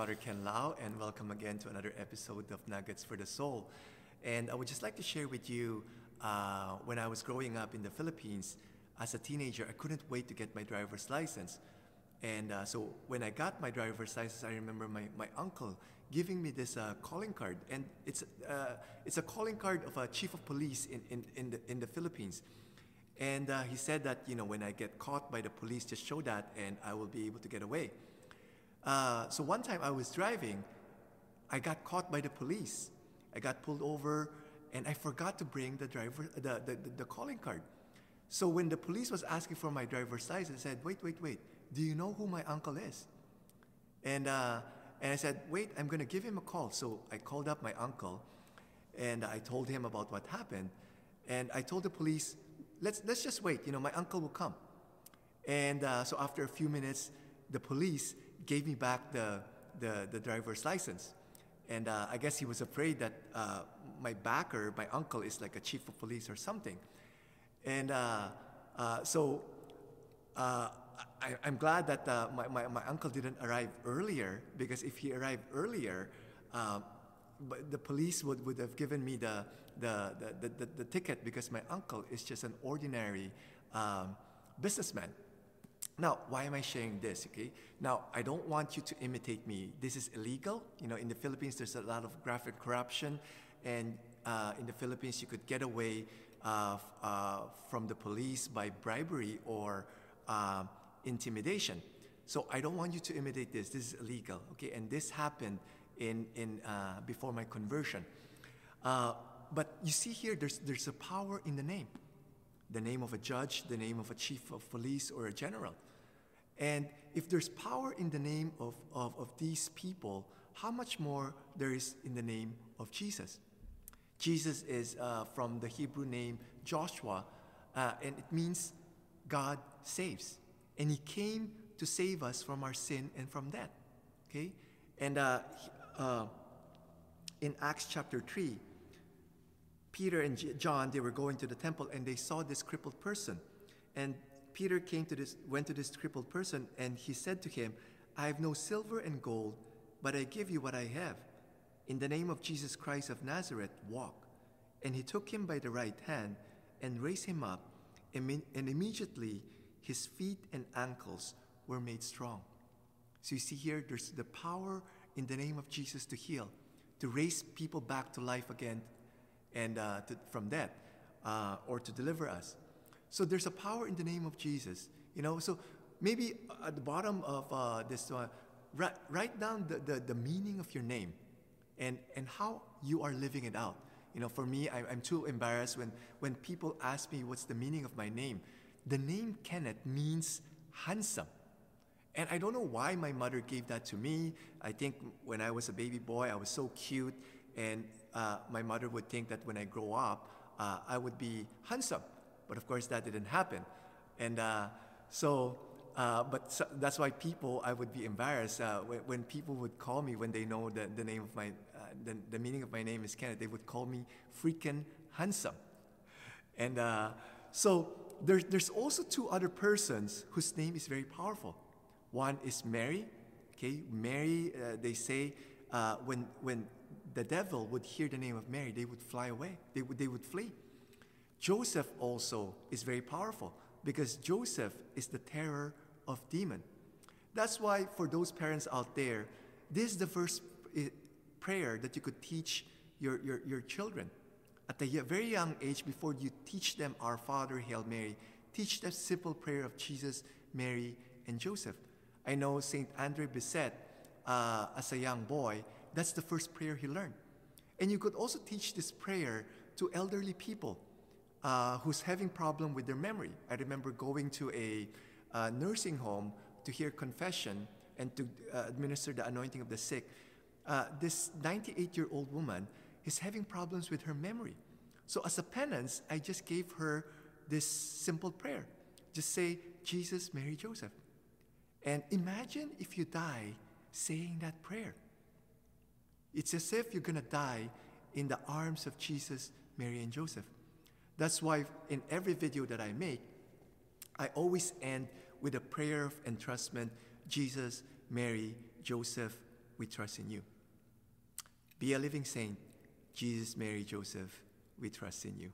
Father Ken Lau, and welcome again to another episode of Nuggets for the Soul. And I would just like to share with you uh, when I was growing up in the Philippines as a teenager, I couldn't wait to get my driver's license. And uh, so when I got my driver's license, I remember my, my uncle giving me this uh, calling card. And it's, uh, it's a calling card of a chief of police in, in, in, the, in the Philippines. And uh, he said that, you know, when I get caught by the police, just show that and I will be able to get away. Uh, so one time I was driving, I got caught by the police. I got pulled over, and I forgot to bring the driver the, the, the, the calling card. So when the police was asking for my driver's license, I said, "Wait, wait, wait. Do you know who my uncle is?" And uh, and I said, "Wait, I'm gonna give him a call." So I called up my uncle, and I told him about what happened, and I told the police, "Let's let's just wait. You know, my uncle will come." And uh, so after a few minutes, the police gave me back the, the, the driver's license. And uh, I guess he was afraid that uh, my backer, my uncle, is like a chief of police or something. And uh, uh so uh, I, am glad that my, my, my, uncle didn't arrive earlier because if he arrived earlier, the police would, would have given me the, the, the, the, the ticket because my uncle is just an ordinary um, businessman. Now, why am I sharing this? Okay. Now, I don't want you to imitate me. This is illegal. You know, in the Philippines, there's a lot of graphic corruption, and uh, in the Philippines, you could get away uh, uh, from the police by bribery or uh, intimidation. So I don't want you to imitate this. This is illegal. Okay. And this happened in in uh, before my conversion. Uh, but you see here, there's there's a power in the name the name of a judge, the name of a chief of police, or a general. And if there's power in the name of, of, of these people, how much more there is in the name of Jesus? Jesus is uh, from the Hebrew name Joshua, uh, and it means God saves. And He came to save us from our sin and from death. Okay? And uh, uh in Acts chapter 3, Peter and John, they were going to the temple and they saw this crippled person. And Peter came to this, went to this crippled person and he said to him, I have no silver and gold, but I give you what I have. In the name of Jesus Christ of Nazareth, walk. And he took him by the right hand and raised him up, and immediately his feet and ankles were made strong. So you see here, there's the power in the name of Jesus to heal, to raise people back to life again and uh, to, from death uh, or to deliver us. So there's a power in the name of Jesus. You know, so maybe at the bottom of uh, this, uh, write, write down the, the, the, meaning of your name and, and how you are living it out. You know, for me, I, I'm too embarrassed when, when people ask me what's the meaning of my name. The name Kenneth means handsome. And I don't know why my mother gave that to me. I think when I was a baby boy, I was so cute and uh, my mother would think that when I grow up, uh, I would be handsome. But of course, that didn't happen. And uh, so, uh, but so that's why people, I would be embarrassed uh, when, when, people would call me when they know the, the name of my, uh, the, the meaning of my name is Kenneth, they would call me freaking handsome. And so there's, there's also two other persons whose name is very powerful. One is Mary. Okay, Mary, they say, when, when the devil would hear the name of Mary, they would fly away, they would, they would flee. Joseph also is very powerful because Joseph is the terror of demon. That's why for those parents out there, this is the first eh, prayer that you could teach your, your, your children. At a very young age, before you teach them Our Father, Hail Mary, teach them simple prayer of Jesus, Mary, and Joseph. I know St. Andre Bessette, uh, as a young boy, that's the first prayer he learned. And you could also teach this prayer to elderly people uh, who's having problem with their memory. I remember going to a uh, nursing home to hear confession and to uh, administer the anointing of the sick. Uh, this 98-year-old woman is having problems with her memory. So as a penance, I just gave her this simple prayer. Just say, Jesus, Mary, Joseph. And imagine if you die saying that prayer. It's as if you're going to die in the arms of Jesus, Mary, and Joseph. That's why in every video that I make, I always end with a prayer of entrustment Jesus, Mary, Joseph, we trust in you. Be a living saint. Jesus, Mary, Joseph, we trust in you.